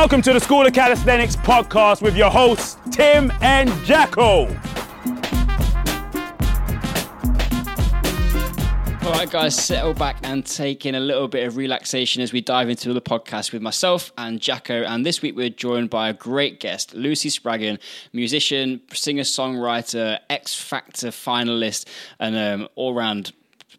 Welcome to the School of Calisthenics podcast with your hosts, Tim and Jacko. All right, guys, settle back and take in a little bit of relaxation as we dive into the podcast with myself and Jacko. And this week we're joined by a great guest, Lucy Spraggan, musician, singer songwriter, X Factor finalist, and um, all round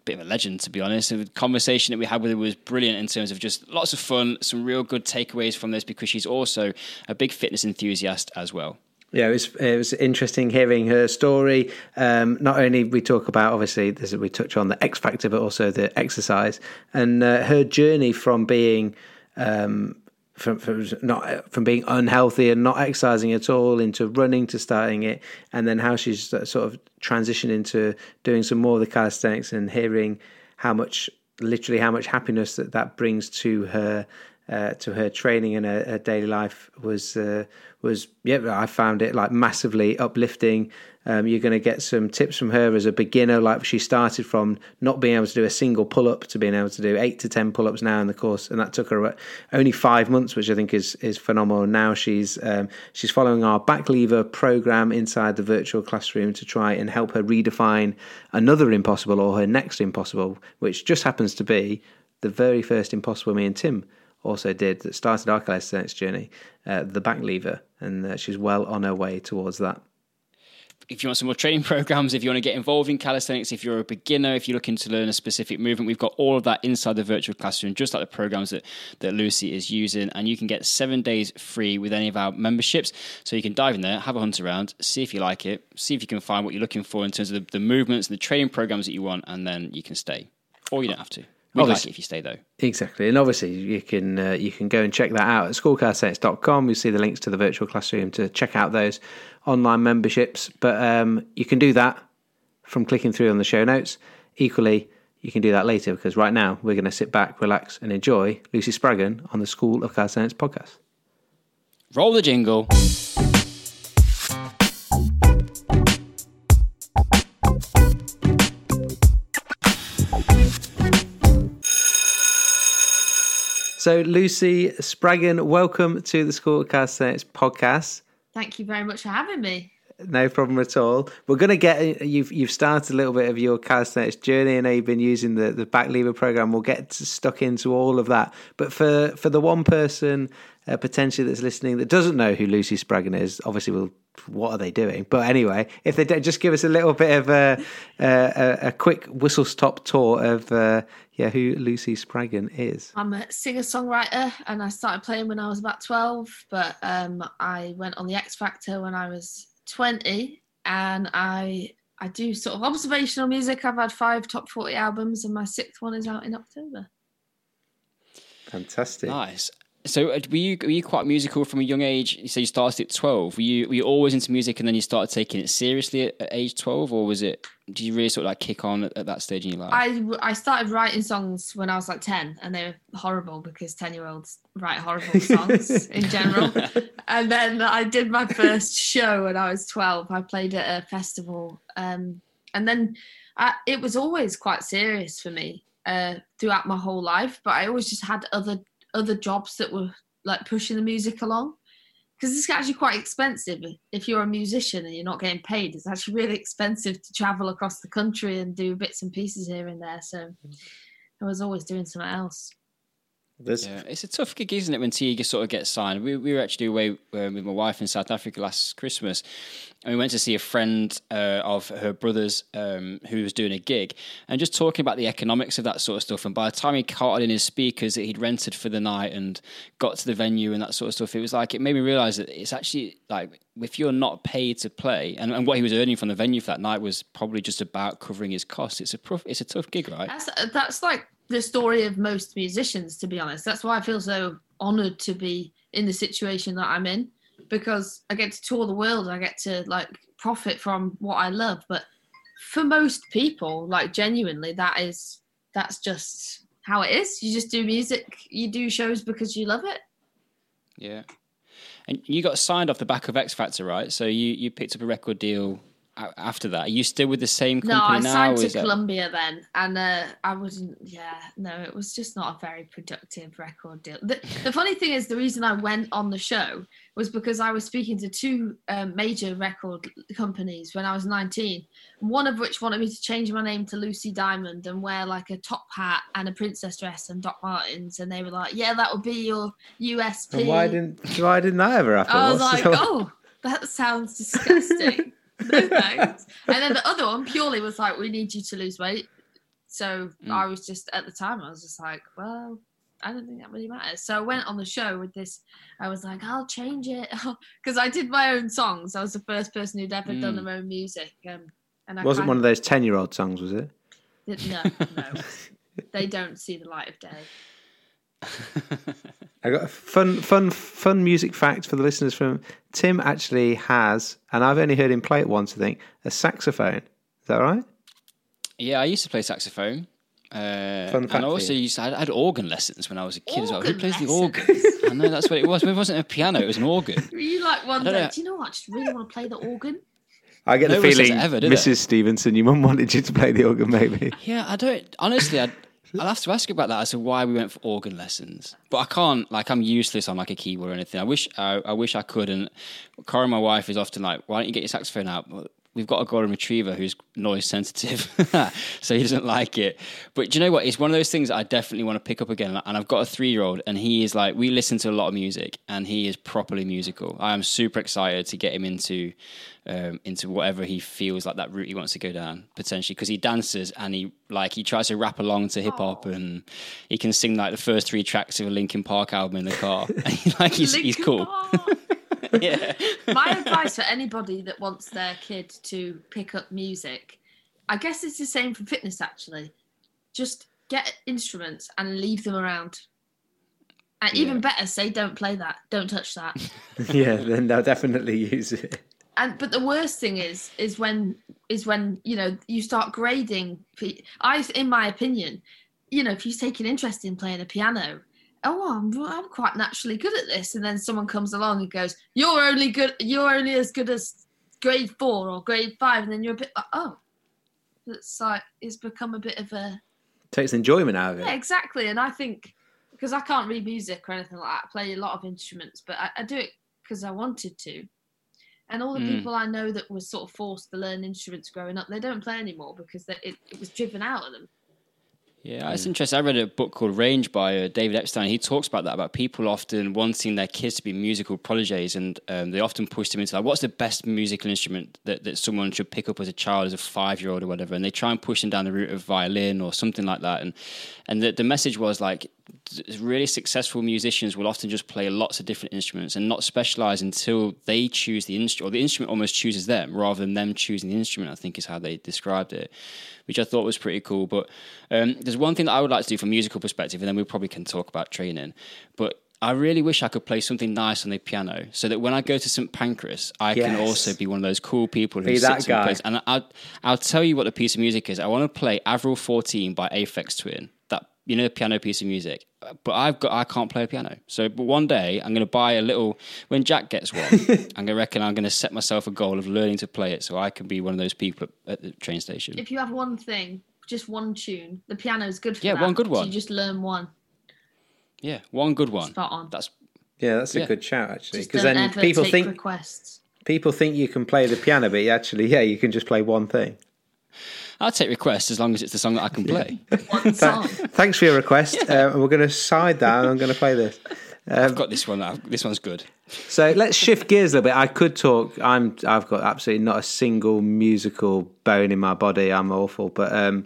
bit of a legend, to be honest. The conversation that we had with her was brilliant in terms of just lots of fun, some real good takeaways from this because she's also a big fitness enthusiast as well. Yeah, it was it was interesting hearing her story. Um, not only we talk about obviously this, we touch on the X factor, but also the exercise and uh, her journey from being um, from, from not from being unhealthy and not exercising at all into running to starting it, and then how she's sort of transitioned into doing some more of the calisthenics and hearing how much literally how much happiness that that brings to her uh, to her training and her, her daily life was uh, was yeah I found it like massively uplifting. Um, you're going to get some tips from her as a beginner. Like she started from not being able to do a single pull up to being able to do eight to ten pull ups now in the course, and that took her only five months, which I think is is phenomenal. Now she's um, she's following our back lever program inside the virtual classroom to try and help her redefine another impossible or her next impossible, which just happens to be the very first impossible me and Tim also did that started our calisthenics journey, uh, the back lever, and uh, she's well on her way towards that if you want some more training programs, if you want to get involved in calisthenics, if you're a beginner, if you're looking to learn a specific movement, we've got all of that inside the virtual classroom, just like the programs that, that Lucy is using. And you can get seven days free with any of our memberships. So you can dive in there, have a hunt around, see if you like it, see if you can find what you're looking for in terms of the, the movements and the training programs that you want, and then you can stay. Or you don't have to. We'd obviously, like if you stay though. Exactly, and obviously you can uh, you can go and check that out at schoolcalisthenics.com. You'll see the links to the virtual classroom to check out those online memberships. But um, you can do that from clicking through on the show notes. Equally, you can do that later because right now we're going to sit back, relax, and enjoy Lucy Spraggan on the School of Calisthenics podcast. Roll the jingle. So, Lucy Spraggan, welcome to the School of Calisthenics podcast. Thank you very much for having me. No problem at all. We're going to get you've you've started a little bit of your calisthenics journey, and you've been using the the back lever program. We'll get stuck into all of that. But for for the one person uh, potentially that's listening that doesn't know who Lucy Spraggan is, obviously we'll what are they doing? But anyway, if they don't, just give us a little bit of a a, a quick whistle stop tour of uh, yeah who Lucy Spraggan is. I'm a singer songwriter, and I started playing when I was about twelve. But um, I went on the X Factor when I was twenty, and I I do sort of observational music. I've had five top forty albums, and my sixth one is out in October. Fantastic. Nice. So uh, were you were you quite musical from a young age? So you started at twelve. Were you were you always into music and then you started taking it seriously at, at age twelve, or was it? Did you really sort of like kick on at, at, that stage in your life? I I started writing songs when I was like ten, and they were horrible because ten year olds write horrible songs in general. And then I did my first show when I was twelve. I played at a festival, um, and then I, it was always quite serious for me uh, throughout my whole life. But I always just had other other jobs that were like pushing the music along? Because it's actually quite expensive if you're a musician and you're not getting paid. It's actually really expensive to travel across the country and do bits and pieces here and there. So i was always doing something else this... Yeah, it's a tough gig, isn't it, when Tiga sort of gets signed? We, we were actually away uh, with my wife in South Africa last Christmas, and we went to see a friend uh, of her brother's um, who was doing a gig, and just talking about the economics of that sort of stuff. And by the time he carted in his speakers that he'd rented for the night and got to the venue and that sort of stuff, it was like it made me realise that it's actually like if you're not paid to play, and, and what he was earning from the venue for that night was probably just about covering his costs. It's a prof, it's a tough gig, right? That's that's like the story of most musicians, to be honest. That's why I feel so honored to be in the situation that I'm in because I get to tour the world. I get to like profit from what I love. But for most people, like genuinely, that is that's just how it is. You just do music, you do shows because you love it. Yeah. And you got signed off the back of X Factor, right? So you, you picked up a record deal after that? Are you still with the same company no, I now? signed or to is that- Columbia then, and uh, I wasn't. Yeah, no, it was just not a very productive record deal. The, the funny thing is, the reason I went on the show was because I was speaking to two um, major record companies when I was 19. One of which wanted me to change my name to Lucy Diamond and wear like a top hat and a princess dress and Doc Martens, and they were like, "Yeah, that would be your USP." And why didn't why didn't that ever happen? I was What's like, the- oh, that sounds disgusting. no thanks. And then the other one purely was like, we need you to lose weight. So Mm. I was just at the time, I was just like, well, I don't think that really matters. So I went on the show with this. I was like, I'll change it because I did my own songs. I was the first person who'd ever done Mm. their own music. Um, and I wasn't one of those ten year old songs, was it? no, no, they don't see the light of day. I got a fun, fun, fun music fact for the listeners. From Tim actually has, and I've only heard him play it once. I think a saxophone. Is that right? Yeah, I used to play saxophone. Uh, Fun fact and I also used to, I had organ lessons when I was a kid as well. Who Organ plays the organ? I know that's what it was. But it wasn't a piano; it was an organ. Were you like one don't day? know. Do you know what? I just really want to play the organ. I get No the feeling, ever, do they? Mrs. Stevenson, your mum wanted you to play the organ, maybe. Yeah, I don't. Honestly, I'd, I'll have to ask you about that as to why we went for organ lessons. But I can't. Like, I'm useless on like a keyboard or anything. I wish. I, I wish I could. And Cara, my wife, is often like, "Why don't you get your saxophone out?" Well, We've got a golden retriever who's noise sensitive, so he doesn't like it. But do you know what? It's one of those things that I definitely want to pick up again. And I've got a three year old, and he is like, we listen to a lot of music, and he is properly musical. I am super excited to get him into um, into whatever he feels like that route he wants to go down potentially because he dances and he like he tries to rap along to hip hop and he can sing like the first three tracks of a Linkin Park album in the car. like he's he's cool. Yeah. My advice for anybody that wants their kid to pick up music, I guess it's the same for fitness actually. Just get instruments and leave them around. And even Yeah. better, say don't play that, don't touch that. yeah, then they'll definitely use it. and but the worst thing is is when is when you know you start grading i in my opinion you know if you take an interest in playing a piano oh I'm, I'm quite naturally good at this and then someone comes along and goes you're only good you're only as good as grade four or grade five and then you're a bit like oh it's like it's become a bit of a Takes enjoyment out of it. yeah exactly and i think because i can't read music or anything like that i play a lot of instruments but i, I do it because i wanted to and all the Mm. people I know that were sort of forced to learn instruments growing up, they don't play anymore because they, it, it was driven out of them. Yeah, it's interesting. I read a book called Range by uh, David Epstein. He talks about that about people often wanting their kids to be musical prodigies, and um, they often push them into like, what's the best musical instrument that, that someone should pick up as a child, as a five year old or whatever, and they try and push them down the route of violin or something like that. And and the, the message was like, really successful musicians will often just play lots of different instruments and not specialize until they choose the instrument, or the instrument almost chooses them rather than them choosing the instrument. I think is how they described it, which I thought was pretty cool. But um, there's one thing that I would like to do from a musical perspective, and then we probably can talk about training. But I really wish I could play something nice on the piano, so that when I go to St Pancras, I can also be one of those cool people who Be sits and plays. And I'll, I'll tell you what the piece of music is. I want to play Avril 14 by Aphex Twin. That you know, the piano piece of music. But I've got I can't play a piano. So, but one day I'm going to buy a little. When Jack gets one, I'm going to reckon I'm going to set myself a goal of learning to play it, so I can be one of those people at, at the train station. If you have one thing, just one tune, the piano's good for Yeah, that. one good So one. you just learn one. Yeah, one good one. Spot on. That's Yeah, that's a Yeah. good shout actually, because then ever people take think requests. people think you can play the piano, but you actually, yeah, you can just play one thing. I'll take requests as long as it's the song that I can play. One song. Thanks for your request. uh, we're going to side that, and I'm going to play this. I've got this one. I've, this one's good. So let's shift gears a little bit. I could talk. I'm. I've got absolutely not a single musical bone in my body. I'm awful, but um,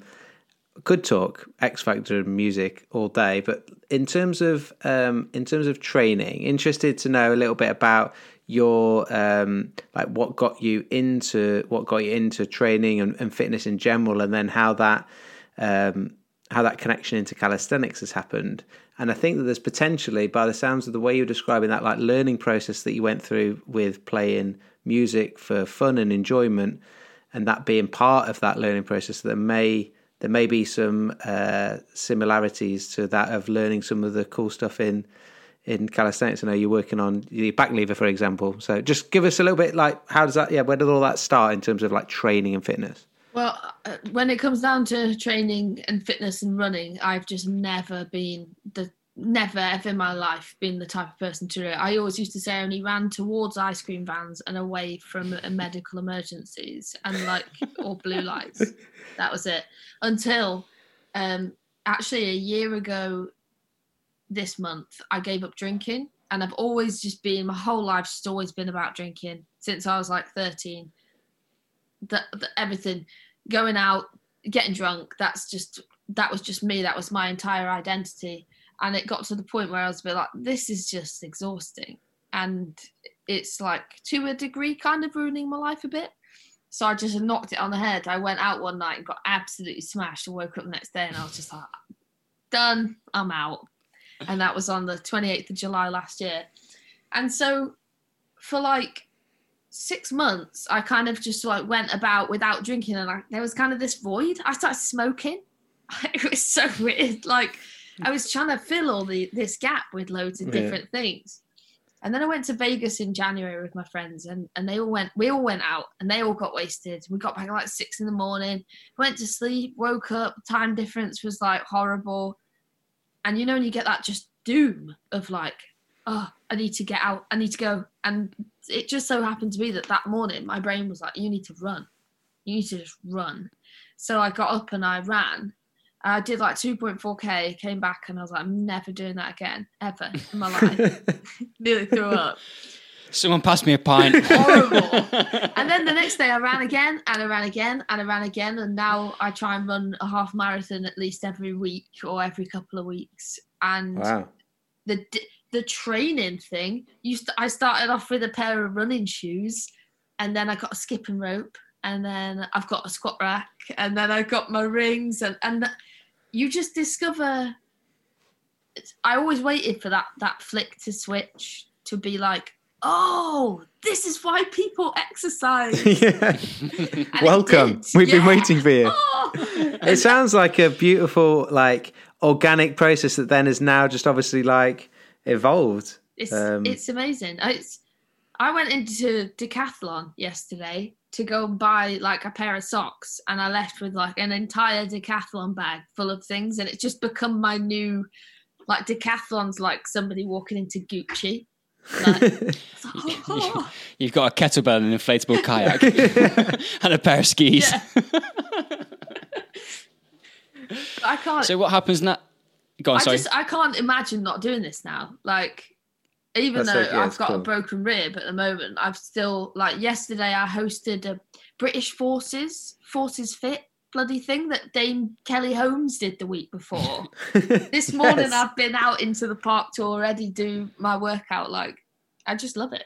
could talk X Factor and music all day. But in terms of um, in terms of training, interested to know a little bit about your um, like what got you into what got you into training and, and fitness in general, and then how that um, how that connection into calisthenics has happened. And I think that there's potentially, by the sounds of the way you're describing that, like learning process that you went through with playing music for fun and enjoyment, and that being part of that learning process, there may there may be some uh, similarities to that of learning some of the cool stuff in in calisthenics. I know you're working on the back lever, for example. So just give us a little bit like how does that? Yeah, where did all that start in terms of like training and fitness? Well, uh, when it comes down to training and fitness and running, I've just never been the never ever in my life been the type of person to do it. I always used to say I only ran towards ice cream vans and away from medical emergencies and like or blue lights. That was it until um, actually a year ago this month I gave up drinking and I've always just been my whole life just always been about drinking since I was like 13. The, the, everything going out, getting drunk, that's just that was just me. That was my entire identity. And it got to the point where I was a bit like, this is just exhausting. And it's like to a degree kind of ruining my life a bit. So I just knocked it on the head. I went out one night and got absolutely smashed and woke up the next day and I was just like, done, I'm out. And that was on the 28th of July last year. And so for like six months, I kind of just like went about without drinking, and like there was kind of this void. I started smoking. It was so weird. Like I was trying to fill all the this gap with loads of different yeah. things. And then I went to Vegas in January with my friends, and, and they all went. We all went out, and they all got wasted. We got back at like six in the morning. Went to sleep, woke up. Time difference was like horrible, and you know, when you get that just doom of like, oh, I need to get out. I need to go. And it just so happened to be that that morning my brain was like, you need to run. You need to just run. So I got up and I ran. I did like 2.4k, came back and I was like, I'm never doing that again, ever in my life. Nearly threw up. Someone passed me a pint. Horrible. and then the next day I ran again and I ran again and I ran again. And now I try and run a half marathon at least every week or every couple of weeks. And wow. the the training thing, you st- I started off with a pair of running shoes, and then I got a skipping rope, and then I've got a squat rack, and then I've got my rings, and and you just discover. I always waited for that that flick to switch to be like, oh, this is why people exercise. yeah. Welcome. We've yeah. been waiting for you. Oh. It sounds like a beautiful, like organic process that then is now just obviously like evolved. It's um, it's amazing. It's I went into Decathlon yesterday to go and buy like a pair of socks, and I left with like an entire Decathlon bag full of things, and it's just become my new like Decathlon's like somebody walking into Gucci. Like, oh. You've got a kettlebell and an inflatable kayak and a pair of skis. Yeah. I can't. So what happens now? Go on, I sorry. just I can't imagine not doing this now. Like even That's though yeah, I've got cool. a broken rib at the moment, I've still like yesterday I hosted a British Forces Forces Fit bloody thing that Dame Kelly Holmes did the week before. this morning yes. I've been out into the park to already do my workout. Like I just love it.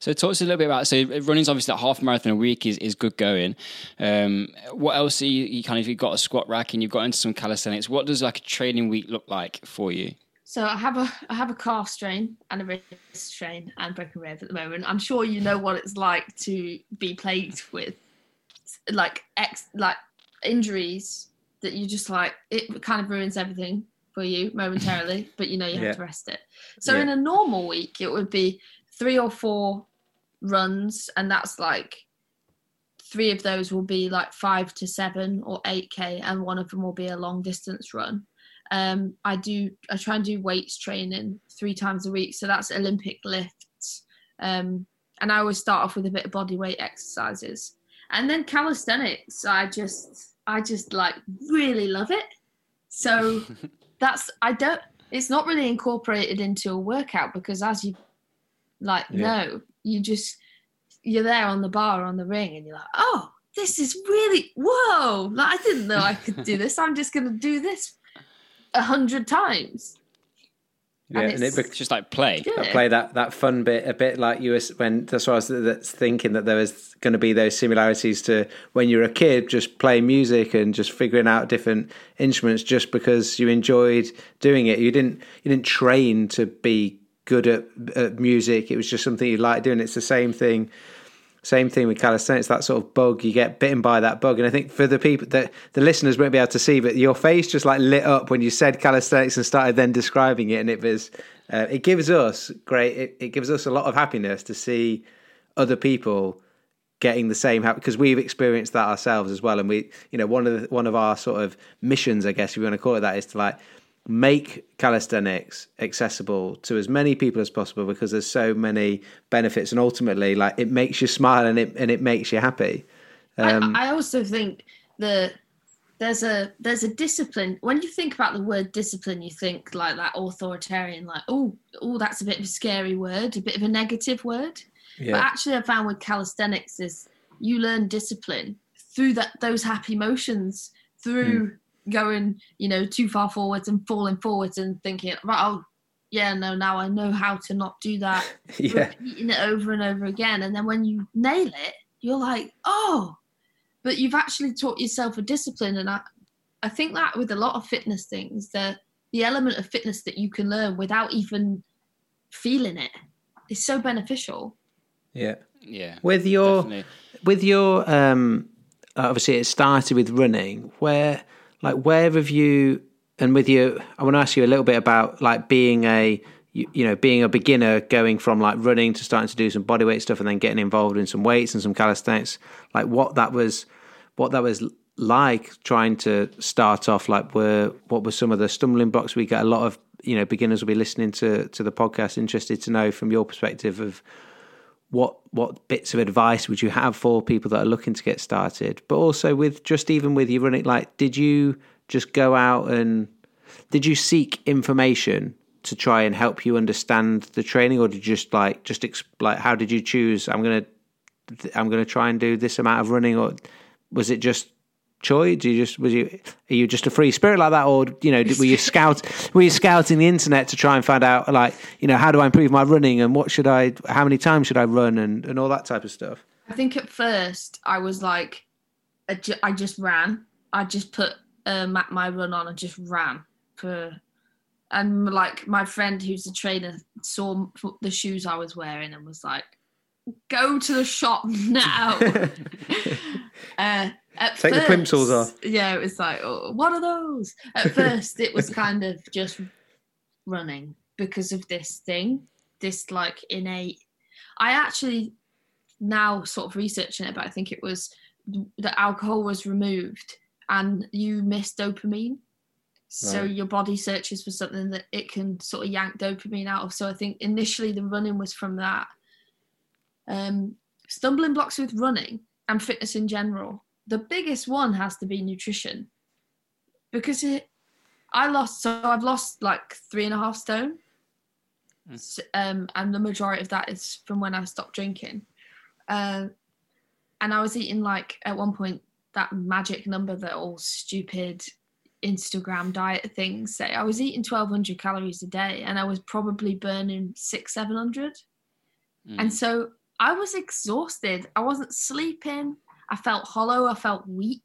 So talk to us a little bit about so running's obviously that half marathon a week is, is good going. Um, what else are you, you kind of you've got a squat rack and you've got into some calisthenics. What does like a training week look like for you? So I have a I have a calf strain and a wrist strain and broken rib at the moment. I'm sure you know what it's like to be plagued with like ex like injuries that you just like it kind of ruins everything for you momentarily, but you know you have yeah. to rest it. So yeah. in a normal week, it would be three or four runs, and that's like three of those will be like five to seven or eight k, and one of them will be a long distance run. Um, I do I try and do weights training three times a week, so that's Olympic lifts. Um, and I always start off with a bit of body weight exercises, and then calisthenics. I just I just like really love it. So that's I don't. It's not really incorporated into a workout because, as you like, yeah. no, you just you're there on the bar on the ring, and you're like, oh, this is really whoa! Like I didn't know I could do this. I'm just gonna do this a hundred times. Yeah, and, it's, and it just like play, yeah. play that that fun bit, a bit like you was when that's what I was that's thinking that there was going to be those similarities to when you were a kid, just playing music and just figuring out different instruments, just because you enjoyed doing it. You didn't you didn't train to be good at, at music. It was just something you liked doing. It's the same thing same thing with calisthenics. That sort of bug, you get bitten by that bug, and I think for the people that the listeners won't be able to see, but your face just like lit up when you said calisthenics and started then describing it, and it was uh, it gives us great. It, it gives us a lot of happiness to see other people getting the same because we've experienced that ourselves as well and we you know one of the, one of our sort of missions i guess if you want to call it that is to like make calisthenics accessible to as many people as possible because there's so many benefits and ultimately like it makes you smile and it and it makes you happy. Um, I, I also think that there's a there's a discipline. When you think about the word discipline you think like that authoritarian like oh oh that's a bit of a scary word a bit of a negative word. Yeah. but actually i found with calisthenics is you learn discipline through that those happy motions through mm going, you know, too far forwards and falling forwards and thinking, right, oh, yeah, no, now I know how to not do that. yeah. Repeating it over and over again. And then when you nail it, you're like, oh, but you've actually taught yourself a discipline. And I, I think that with a lot of fitness things, the, the element of fitness that you can learn without even feeling it is so beneficial. Yeah. Yeah. With your, definitely. with your, um, obviously it started with running where, like where have you and with you i want to ask you a little bit about like being a you, you, know being a beginner going from like running to starting to do some bodyweight stuff and then getting involved in some weights and some calisthenics. Like what that was what that was like trying to start off like were what were some of the stumbling blocks we get? A lot of you know beginners will be listening to to the podcast interested to know from your perspective of what what bits of advice would you have for people that are looking to get started? But also with just even with you running like did you just go out and did you seek information to try and help you understand the training or did you just like just like how did you choose i'm gonna i'm gonna try and do this amount of running or was it just Choi? Do you just was you are you just a free spirit like that, or you know were you scout were you scouting the internet to try and find out like you know how do I improve my running and what should I how many times should I run and and all that type of stuff? I think at first I was like I, ju- I just ran. I just put um, my run on and just ran for and like my friend who's a trainer saw the shoes I was wearing and was like, "Go to the shop now." uh, at Take first, the plimsolls off. Yeah, it was like, oh, what are those? At first, it was kind of just running because of this thing, this like innate. I actually now sort of researching it, but I think it was that alcohol was removed and you miss dopamine. So right. your body searches for something that it can sort of yank dopamine out of. So I think initially the running was from that. Um, stumbling blocks with running and fitness in general the biggest one has to be nutrition. Because it i lost so i've lost like three and a half stone. Mm. um, and the majority of that is from when i stopped drinking. Uh, and i was eating like at one point that magic number that all stupid instagram diet things say. I was eating 1200 calories a day and i was probably burning six 700 mm. and so i was exhausted. I wasn't sleeping I felt hollow, I felt weak.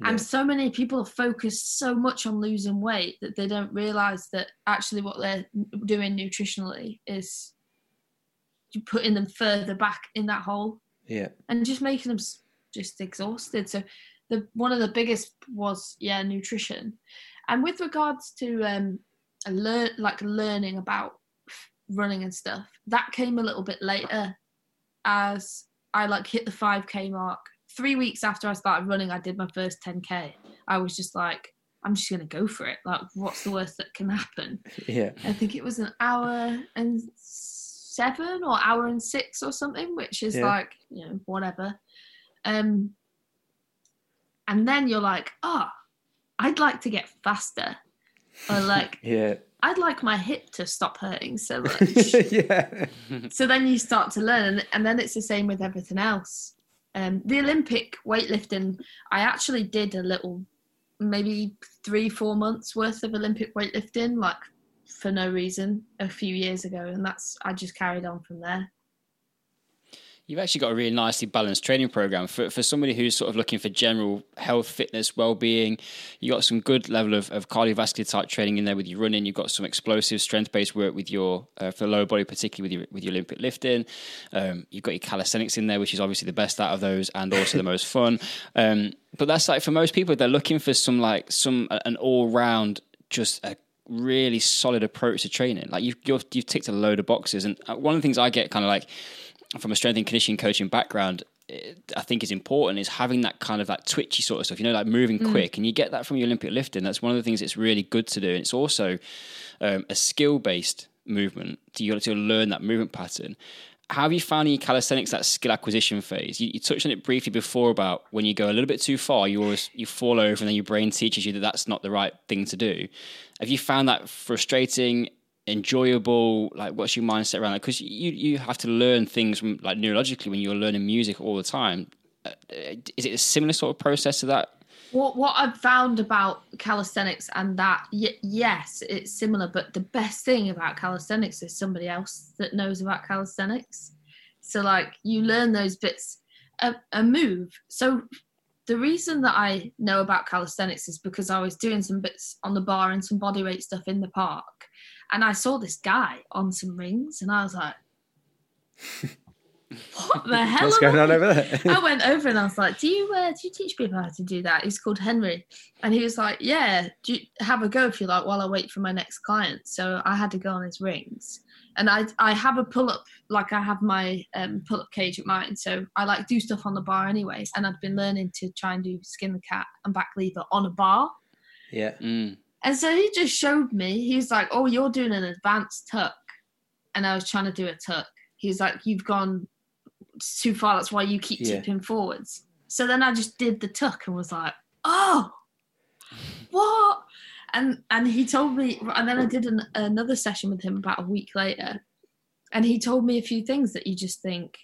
Yeah. And so many people are focused so much on losing weight that they don't realize that actually what they're doing nutritionally is putting them further back in that hole. Yeah. And just making them just exhausted. So the one of the biggest was yeah, nutrition. And with regards to um learn like learning about running and stuff, that came a little bit later as I like hit the 5k mark. Three weeks after I started running, I did my first 10k. I was just like, I'm just gonna go for it. Like, what's the worst that can happen? Yeah. I think it was an hour and seven or hour and six or something, which is yeah. like, you know, whatever. Um, and then you're like, oh, I'd like to get faster. Or like, yeah. I'd like my hip to stop hurting so much. yeah. So then you start to learn, and, and then it's the same with everything else. Um, the Olympic weightlifting, I actually did a little, maybe three, four months worth of Olympic weightlifting, like for no reason, a few years ago, and that's I just carried on from there. You've actually got a really nicely balanced training program for, for somebody who's sort of looking for general health, fitness, well-being. You got some good level of, of cardiovascular type training in there with your running. You've got some explosive strength-based work with your uh, for the lower body, particularly with your with your Olympic lifting. Um, you've got your calisthenics in there, which is obviously the best out of those, and also the most fun. Um, but that's like for most people, they're looking for some like some an all-round just a really solid approach to training. Like you've you've, you've ticked a load of boxes, and uh, one of the things I get kind of like from a strength and conditioning coaching background, I think is important is having that kind of that twitchy sort of stuff, you know, like moving mm. quick. And you get that from your Olympic lifting. That's one of the things that's really good to do. And it's also um, a skill based movement. You got to learn that movement pattern. How have you found in your calisthenics that skill acquisition phase? You, you, touched on it briefly before about when you go a little bit too far, you always you fall over, and then your brain teaches you that that's not the right thing to do. Have you found that frustrating? Enjoyable? Like, what's your mindset around that? Because you you have to learn things from like neurologically when you're learning music all the time. Uh, is it a similar sort of process to that? What what I've found about calisthenics and that y- yes, it's similar. But the best thing about calisthenics is somebody else that knows about calisthenics. So like you learn those bits. A, a move. So the reason that I know about calisthenics is because I was doing some bits on the bar and some bodyweight stuff in the park and I saw this guy on some rings, and I was like, "What the hell? What's going on over there?" I went over and I was like, "Do you uh, do you teach people how to do that?" He's called Henry, and he was like, "Yeah, do you have a go if you like while I wait for my next client." So I had to go on his rings, and I I have a pull up like I have my um, pull up cage at mine, so I like do stuff on the bar anyways, and I've been learning to try and do skin the cat and back lever on a bar. Yeah. Mm. And so he just showed me, he's like, Oh, you're doing an advanced tuck. And I was trying to do a tuck. He's like, You've gone too far. That's why you keep yeah. tipping forwards. So then I just did the tuck and was like, Oh, what? And and he told me, and then I did an, another session with him about a week later, and he told me a few things that you just think,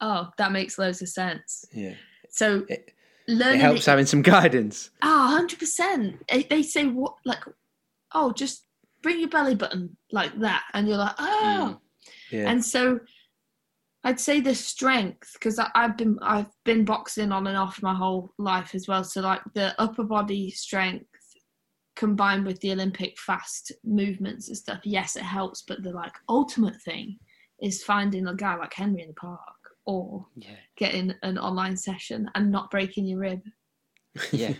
oh, that makes loads of sense. Yeah. So it, learning it helps it, having some guidance. Ah, oh, 100%. They say what like oh, just bring your belly button like that and you're like, "Oh." Mm. Yeah. And so I'd say the strength because I've been I've been boxing on and off my whole life as well. So like the upper body strength combined with the Olympic fast movements and stuff, yes, it helps. But the like ultimate thing is finding a guy like Henry in the park or yeah. getting an online session and not breaking your rib. Yeah.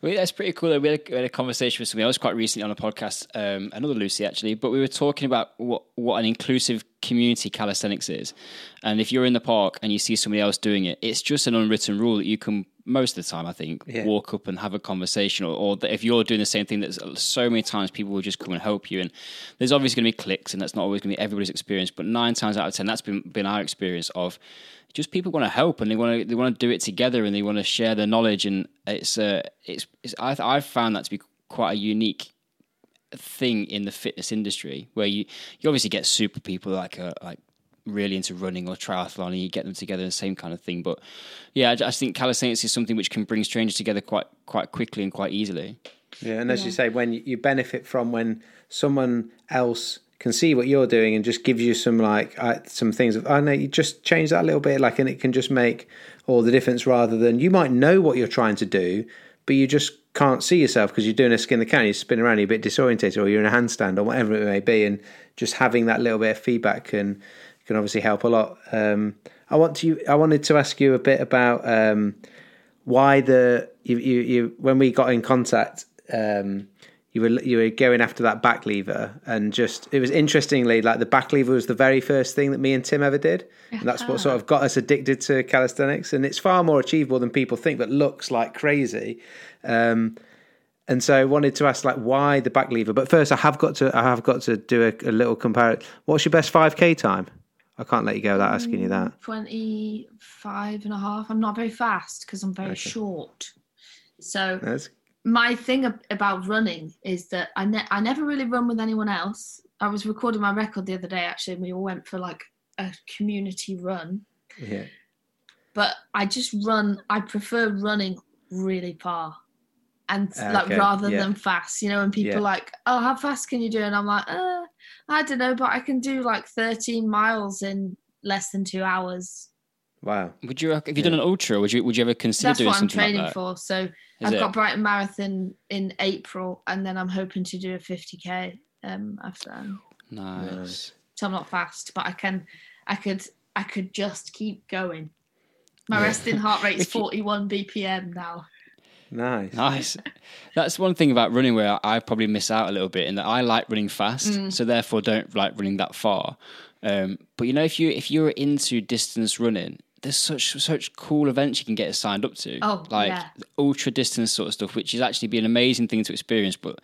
Well, that's pretty cool. We had, a, we had, a, conversation with somebody else quite recently on a podcast, um, another Lucy actually, but we were talking about what, what an inclusive community calisthenics is. And if you're in the park and you see somebody else doing it, it's just an unwritten rule that you can, most of the time, I think, yeah. walk up and have a conversation. Or, or if you're doing the same thing, that so many times people will just come and help you. And there's obviously going to be clicks, and that's not always going to be everybody's experience. But nine times out of 10, that's been, been our experience of just people want to help and they want to they want to do it together and they want to share their knowledge and it's uh it's, it's I I've found that to be quite a unique thing in the fitness industry where you you obviously get super people like uh, like really into running or triathlon and you get them together the same kind of thing but yeah I, I think calisthenics is something which can bring strangers together quite quite quickly and quite easily yeah and as yeah. you say when you benefit from when someone else can see what you're doing and just gives you some like uh, some things of oh no you just change that a little bit like and it can just make all the difference rather than you might know what you're trying to do but you just can't see yourself because you're doing a skin the cat you spin around you're a bit disorientated or you're in a handstand or whatever it may be and just having that little bit of feedback can can obviously help a lot. Um, I want to I wanted to ask you a bit about um, why the you, you, you when we got in contact um, you were you were going after that back lever and just it was interestingly like the back lever was the very first thing that me and Tim ever did. And that's what sort of got us addicted to calisthenics. And it's far more achievable than people think but looks like crazy. Um, and so I wanted to ask like why the back lever? But first I have got to I have got to do a, a little comparison what's your best 5k time I can't let you go without asking you that 25 and a half I'm not very fast because I'm very okay. short so that's my thing about running is that I, ne- I never really run with anyone else. I was recording my record the other day actually, and we all went for like a community run. Yeah. But I just run. I prefer running really far, and ah, like rather yeah. than fast. You know, and people yeah. like, oh, how fast can you do? And I'm like, uh, I don't know, but I can do like 13 miles in less than two hours. Wow. Would you? Have you done an ultra? Would you? Would you ever consider That's doing what I'm something training like that? for. So Is I've it? got Brighton Marathon in April, and then I'm hoping to do a 50k um, after that. Nice. So I'm not fast, but I can, I could, I could just keep going. My resting heart rate is 41 BPM now. Nice. Nice. That's one thing about running where I probably miss out a little bit in that I like running fast, Mm. so therefore don't like running that far. Um, but you know, if you if you're into distance running, there's such such cool events you can get signed up to, Oh, like yeah. ultra distance sort of stuff, which is actually be an amazing thing to experience. But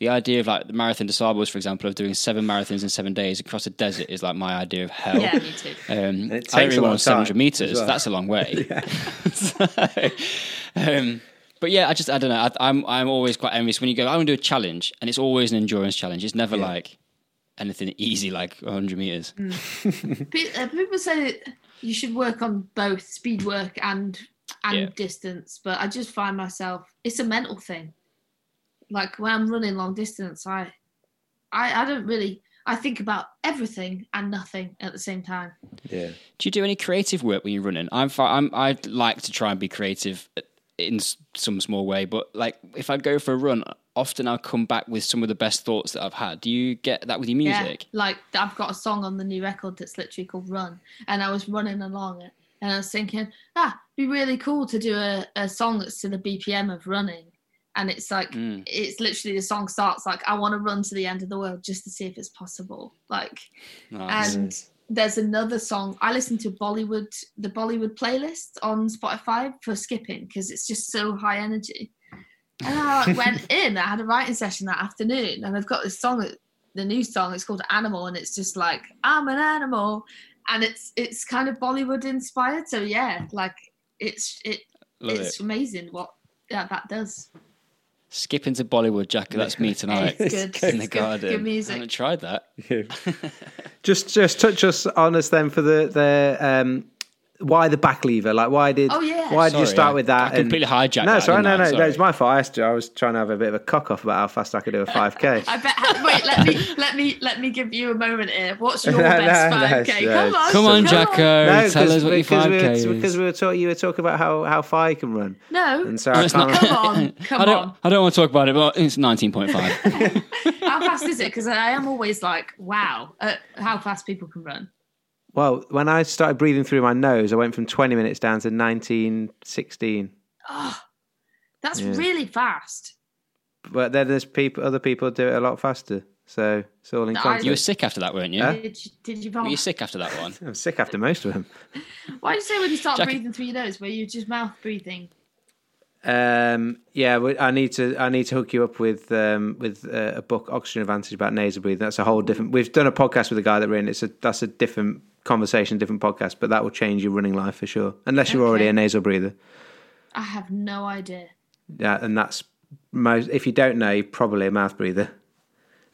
the idea of like the Marathon des Sables, for example, of doing seven marathons in seven days across a desert is like my idea of hell. Yeah, me too. Um, it takes don't a really want 700 meters. Well. That's a long way. So, um, but yeah, I just I don't know. I, I'm I'm always quite envious when you go. I want to do a challenge, and it's always an endurance challenge. It's never like anything easy like 100 meters. Pe- uh, People say that you should work on both speed work and and Yeah. distance, but I just find myself it's a mental thing. Like when I'm running long distance, I, I, I don't really. I think about everything and nothing at the same time. Yeah. Do you do any creative work when you're running? I'm, I'm I like to try and be creative in some small way, but like if I go for a run, often I'll come back with some of the best thoughts that I've had. Do you get that with your music? Yeah, like I've got a song on the new record that's literally called Run, and I was running along it, and I was thinking, ah, it'd be really cool to do a, a song that's to the BPM of running, and it's like Mm. it's literally the song starts like I want to run to the end of the world just to see if it's possible, like, Nice. and there's another song I listen to Bollywood the Bollywood playlist on Spotify for skipping because it's just so high energy. And I went in. I had a writing session that afternoon, and I've got this song, the new song. It's called Animal, and it's just like I'm an animal, and it's it's kind of Bollywood inspired. So yeah, like it's it Love it's it. amazing what yeah, that does. Skip into Bollywood, Jack. That's me tonight. Good. in the It's good. garden. Good I music. haven't tried that. Just just touch us on us then for the the um why the back lever? Like why did Oh, yeah. why did you start I- with that? I completely hijacked No, that, sorry, no, no, I? no. Sorry. It's my fault. I, st- I was trying to have a bit of a cock off about how fast I could do a five k. I bet. Wait, let me let me let me give you a moment here. What's your No, best no, no, 5k? no. Come on, Come on, Jacko. No, Tell us what your 5K were, is. because we were talking. You were talking about how how far you can run, No, and so No, I it's can't. not. come on, come I don't. on. I don't want to talk about it, but it's 19.5. How fast is it? Because I am always like, wow, at how fast people can run. Well, when I started breathing through my nose, I went from 20 minutes down to 19, 16. Oh, that's Yeah. really fast. But then there's people, other people do it a lot faster. So it's all in I- you were sick after that, weren't you? Huh? Did you, did you Were you sick after that one? I'm sick after most of them. Why do you say when you start Jack- breathing through your nose, where you just mouth breathing? Um, yeah, I need to. I need to hook you up with um, with uh, a book, Oxygen Advantage, about nasal breathing. That's a whole different. We've done a podcast with a guy that we're in. It's a that's a different conversation, different podcast. But that will change your running life for sure, unless you're already a nasal breather. I have no idea. Yeah, and that's most. If you don't know, you're probably a mouth breather. It'd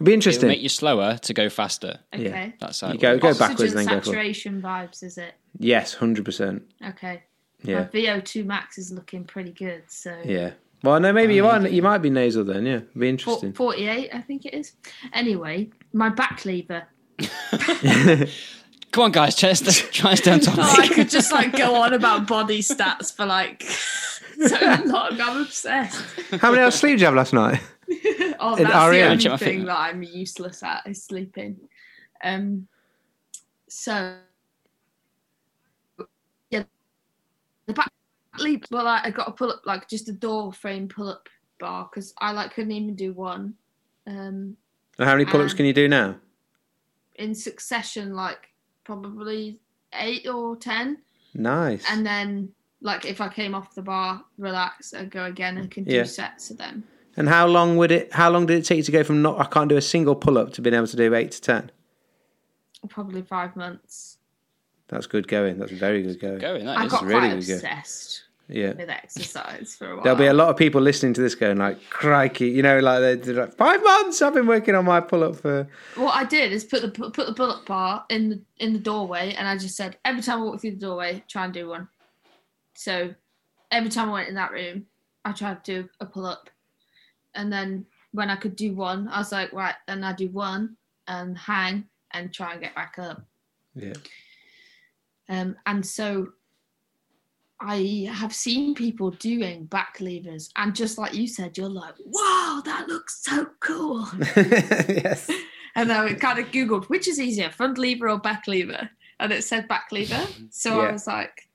be It will interesting. make you slower to go faster. Okay. That's how You it go works. go Oxygen backwards, then go forward. saturation vibes, is it? Yes, hundred percent. Okay. Yeah, My VO2 max is looking pretty good. So yeah. Well, no, maybe you are. You might be nasal then. Yeah, be interesting. 48, I think it is. Anyway, my back lever. Come on, guys, Chester, try and stay on top. Oh, I could just like go on about body stats for like so long. I'm obsessed. How many hours sleep did you have last night? Oh, In that's the REM. only thing that I'm useless at is sleeping. Um, so yeah, the back leap. Well, I, I got to pull up like just a door frame pull up bar because I like couldn't even do one. Um, How many pull-ups Um, can you do now? in succession, like probably eight or ten. Nice. and then like if I came off the bar, relax, and go again and can do Yeah. sets of them. And how long would it? How long did it take you to go from not I can't do a single pull up to being able to do eight to ten? Probably five months. That's good going. That's very good going. Going, I that is. got really quite good go. obsessed Yeah. with exercise for a while. There'll be a lot of people listening to this going like, crikey, you know, like they're, they're like five months. I've been working on my pull up for. What I did is put the put the bullet bar in the in the doorway, and I just said every time I walk through the doorway, try and do one. So every time I went in that room, I tried to do a pull up, and then when I could do one, I was like, right, then I do one and hang and try and get back up. Yeah. Um, and so I have seen people doing back levers, and just like you said, you're like, wow, that looks so cool. yes. And I kind of Googled which is easier, front lever or back lever? And it said back lever. So Yeah. I was like,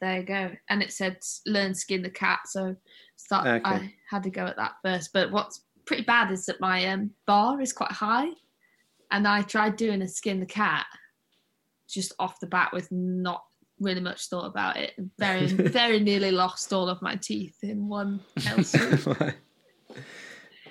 there you go. And it said learn skin the cat. So start, Okay. I had to go at that first. But what's pretty bad is that my um, bar is quite high. And I tried doing a skin the cat just off the bat with not really much thought about it. Very, very nearly lost all of my teeth in one.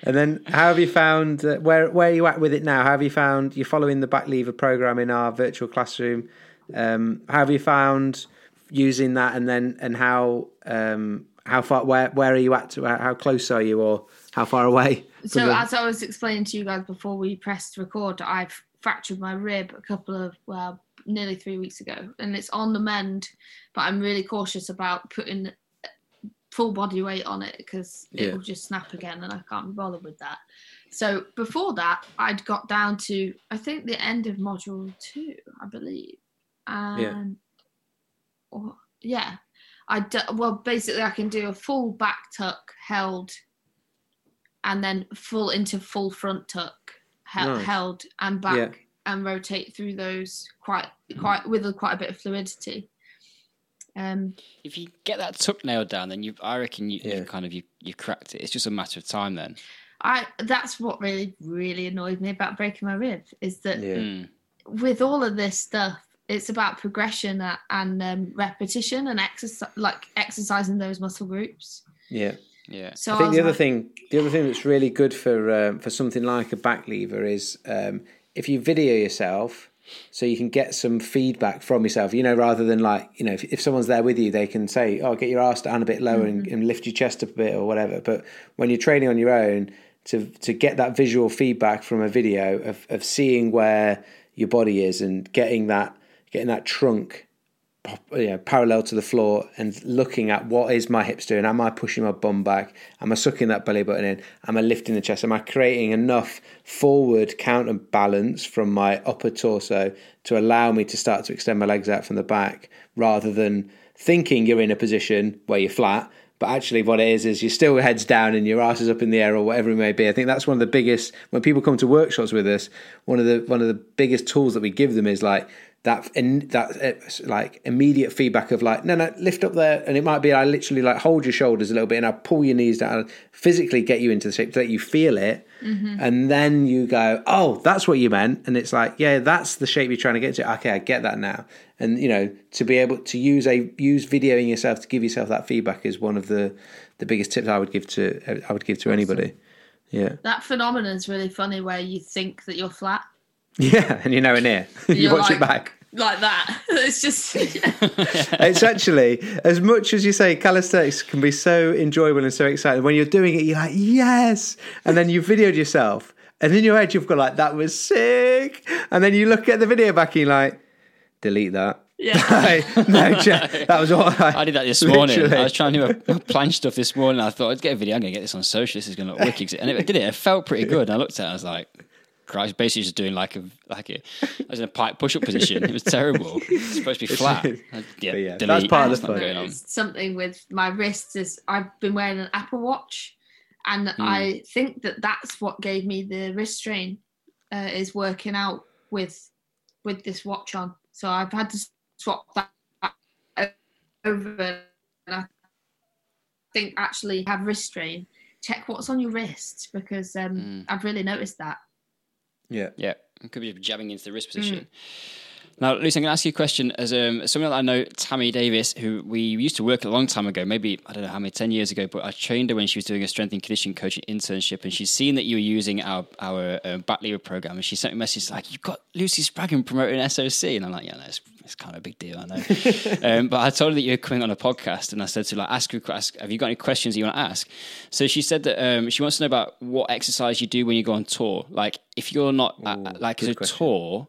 And then, how have you found uh, where where are you at with it now? How have you found you're following the back lever program in our virtual classroom? Um, how have you found using that, and then and how um, how far where where are you at? To, how close are you, or how far away? So, the- as I was explaining to you guys before we pressed record, I've fractured my rib a couple of, well, nearly three weeks ago, and it's on the mend. But I'm really cautious about putting full body weight on it because it Yeah. will just snap again, and I can't be bothered with that. So, before that, I'd got down to, I think, the end of module two, I believe. And, or, yeah. I do, well, basically, I can do a full back tuck held and then full into full front tuck he- Nice. held and back Yeah. And rotate through those quite quite with a, quite a bit of fluidity um If you get that tuck nailed down, then you, I reckon you, Yeah. you kind of you, you cracked it. It's just a matter of time then. i that's what really really annoyed me about breaking my rib is that yeah, Mm. with all of this stuff it's about progression and um, repetition and exercise like exercising those muscle groups yeah. Yeah. so I think was the other like- thing, the other thing that's really good for um, for something like a back lever is um, if you video yourself, so you can get some feedback from yourself. You know, rather than like you know, if, if someone's there with you, they can say, "Oh, get your ass down a bit lower and, mm-hmm. and lift your chest up a bit or whatever." But when you're training on your own, to to get that visual feedback from a video of of seeing where your body is and getting that getting that trunk you know, parallel to the floor and looking at what is my hips doing. Am I pushing my bum back? Am I sucking that belly button in? Am I lifting the chest? Am I creating enough forward counterbalance from my upper torso to allow me to start to extend my legs out from the back rather than thinking you're in a position where you're flat? But actually, what it is is you're still heads down and your ass is up in the air or whatever it may be. I think that's one of the biggest when people come to workshops with us. One of the one of the biggest tools that we give them is like that in that uh, like immediate feedback of like no no lift up there and it might be I literally like hold your shoulders a little bit and I pull your knees down physically get you into the shape to let you feel it. And then you go oh that's what you meant. And it's like yeah that's the shape you're trying to get to. Okay I get that now. And you know to be able to use a use videoing yourself to give yourself that feedback is one of the the biggest tips I would give to I would give to anybody. Yeah. That phenomenon is really funny where you think that you're flat. Yeah and you're nowhere near. You watch it back like that it's just it's actually as much as you say calisthenics can be so enjoyable and so exciting when you're doing it you're like yes and then you videoed yourself and in your head you've got like that was sick and then you look at the video back and you're like delete that yeah Like, no that was all I, I did that this morning. Literally. I was trying to do a, a stuff this morning. I thought I'd get a video. I'm going to get this on social. This is going to look wicked. And it did it. It felt pretty good. And I looked at it. I was like, Christ, basically just doing like a like a. I was in a pike push up position. It was terrible. It's supposed to be flat. I- yeah, yeah, delete. that's part of the not fun. going on. Something with my wrists is I've been wearing an Apple Watch, and Hmm. I think that that's what gave me the wrist strain. Uh, is working out with with this watch on, so I've had to swap that over. And I think actually have wrist strain. Check what's on your wrist because um, Hmm. I've really noticed that. Yeah Yeah, it could be jabbing into the wrist Mm. Now, Lucy, I'm going to ask you a question. As um, someone that I know, Tammy Davis, who we used to work a long time ago, maybe, I don't know how many, 10 years ago, but I trained her when she was doing a strength and conditioning coaching internship, and she's seen that you were using our, our uh, back lever program, and she sent me a message like, You've got Lucy Spraggan promoting SOC. And I'm like, Yeah, no, it's, it's kind of a big deal, I know. um, but I told her that you were coming on a podcast, and I said to her, like, ask her, ask, Have you got any questions you want to ask? So she said that um, she wants to know about what exercise you do when you go on tour. Like, if you're not, uh, like, as a question. tour,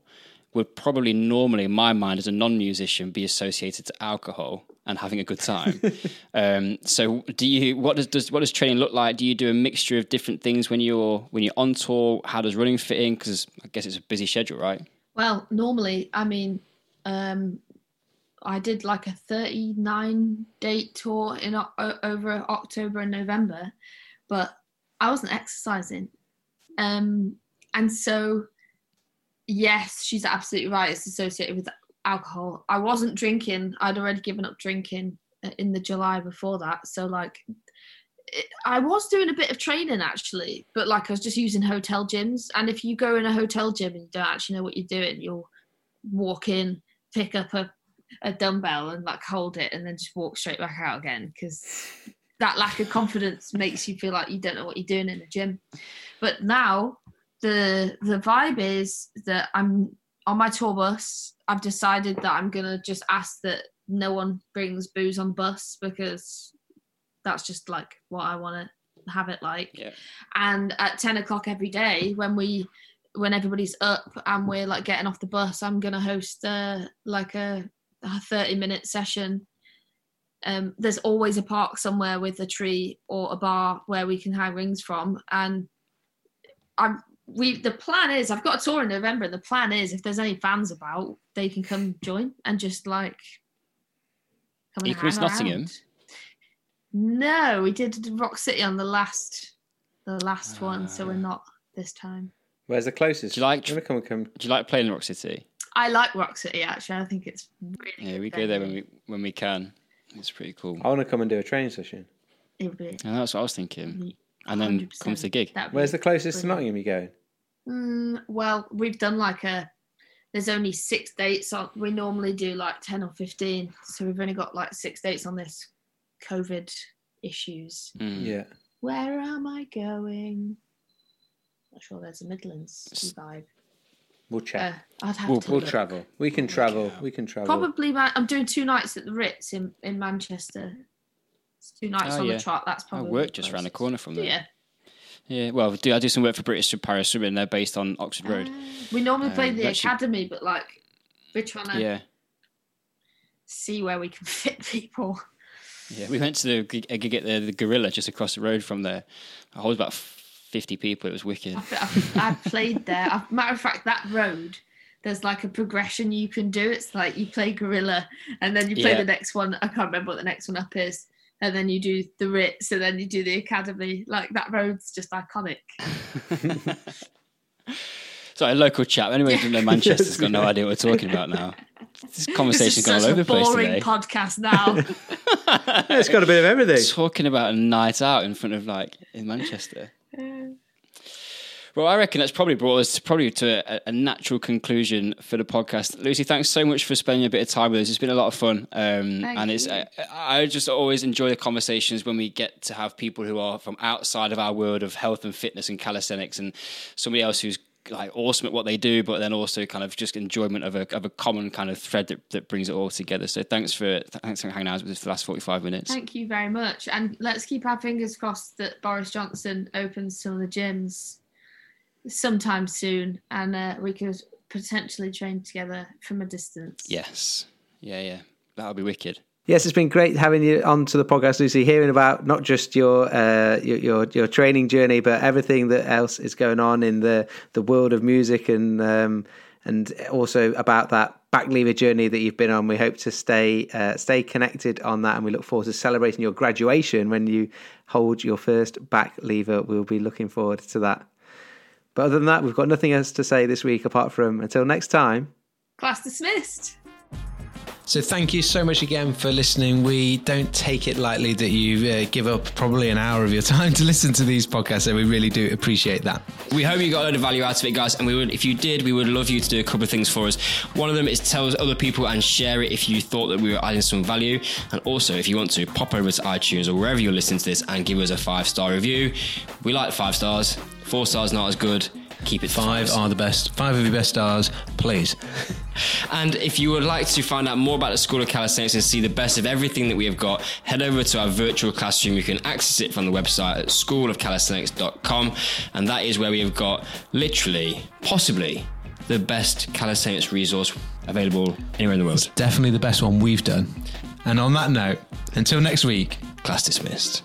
would probably normally, in my mind, as a non-musician, be associated to alcohol and having a good time. um, so, do you? What does, does what does training look like? Do you do a mixture of different things when you're when you're on tour? How does running fit in? Because I guess it's a busy schedule, right? Well, normally, I mean, um, I did like a 39 date tour in o- over October and November, but I wasn't exercising. Um, and so, yes, she's absolutely right. It's associated with alcohol. I wasn't drinking. I'd already given up drinking uh, in the July before that. So like, it, I was doing a bit of training actually, but like I was just using hotel gyms. And if you go in a hotel gym and you don't actually know what you're doing, you'll walk in, pick up a, a dumbbell and like hold it, and then just walk straight back out again because that lack of confidence makes you feel like you don't know what you're doing in the gym. But now the the vibe is that I'm on my tour bus. I've decided that I'm gonna just ask that no one brings booze on bus because that's just like what I want to have it like. Yeah. And at ten o'clock every day, when we when everybody's up and we're like getting off the bus, I'm gonna host uh, like a, a thirty minute session. Um, there's always a park somewhere with a tree or a bar where we can hang rings from, and I'm we the plan is I've got a tour in November, and the plan is if there's any fans about, they can come join and just like come and You come to hang Nottingham? around. No, we did Rock City on the last the last one, so we're ah. not this time. Where's the closest? Do you like- I'm gonna come and come. Do you like playing in Rock City? I like Rock City actually. I think it's really Yeah, good we go there when we when we can. It's pretty cool. I want to come and do a training session. It would be And that's what I was thinking. And then come to the 100%. gig. That'd Where's the closest to brilliant. Nottingham you going? Mm, well, we've done like a. There's only six dates on. We normally do like ten or fifteen, so we've only got like six dates on this COVID issues. Mm. Yeah. Where am I going? Not sure. There's a Midlands vibe. We'll check. Uh, I'd have We'll- to we'll travel. We can travel. We can travel. Probably, man. I'm doing two nights at the Ritz in in Manchester. It's two nights Oh, on yeah. the trot. That's probably. I work just around the corner from there. Yeah. Yeah, well, do I do some work for British Para Swimming? They're based on Oxford Road. We normally play Um, the actually- academy, but like we're trying to yeah, see where we can fit people. yeah. We went to the a gig at the, the Gorilla just across the road from there. I was about fifty people. It was wicked. I've, I've, I've played there. I've, matter of fact, that road, there's like a progression you can do. It's like you play Gorilla, and then you play Yeah. the next one. I can't remember what the next one up is. And then you do the Ritz, and then you do the Academy. Like that road's just iconic. Sorry, a local chap. Anyone who doesn't know Manchester's got no idea what we're talking about now. This conversation's gone all over a the place today. boring podcast now. it's got a bit of everything. Talking about a night out in front of like in Manchester. Well, I reckon that's probably brought us probably to a, a natural conclusion for the podcast. Lucy, thanks so much for spending a bit of time with us. It's been a lot of fun, um, and it's. I, I just always enjoy the conversations when we get to have people who are from outside of our world of health and fitness and calisthenics, and somebody else who's like awesome at what they do, but then also kind of just enjoyment of a of a common kind of thread that, that brings it all together. So thanks for thanks for hanging out with us for the last forty five minutes. Thank you very much. And let's keep our fingers crossed that Boris Johnson opens some of the gyms sometime soon and uh, we could potentially train together from a distance. Yes, yeah, yeah, that'll be wicked. Yes, it's been great having you onto the podcast, Lucy. Hearing about not just your uh, your, your your training journey, but everything that else is going on in the the world of music, and um, and also about that back lever journey that you've been on. We hope to stay uh, stay connected on that, and we look forward to celebrating your graduation when you hold your first back lever. We'll be looking forward to that. But other than that, we've got nothing else to say this week apart from until next time. Class dismissed. So thank you so much again for listening. We don't take it lightly that you uh, give up probably an hour of your time to listen to these podcasts, so we really do appreciate that. We hope you got a lot of value out of it, guys. And we would, if you did, we would love you to do a couple of things for us. One of them is tell other people and share it if you thought that we were adding some value. And also, if you want to pop over to iTunes or wherever you're listening to this and give us a five star review. We like five stars. Four stars not as good. Keep it Five are the best. Five of your best stars, please. And if you would like to find out more about the School of Calisthenics and see the best of everything that we have got, head over to our virtual classroom. You can access it from the website at schoolofcalisthenics.com. And that is where we have got literally, possibly, the best calisthenics resource available anywhere in the world. Definitely the best one we've done. And on that note, until next week, Class dismissed.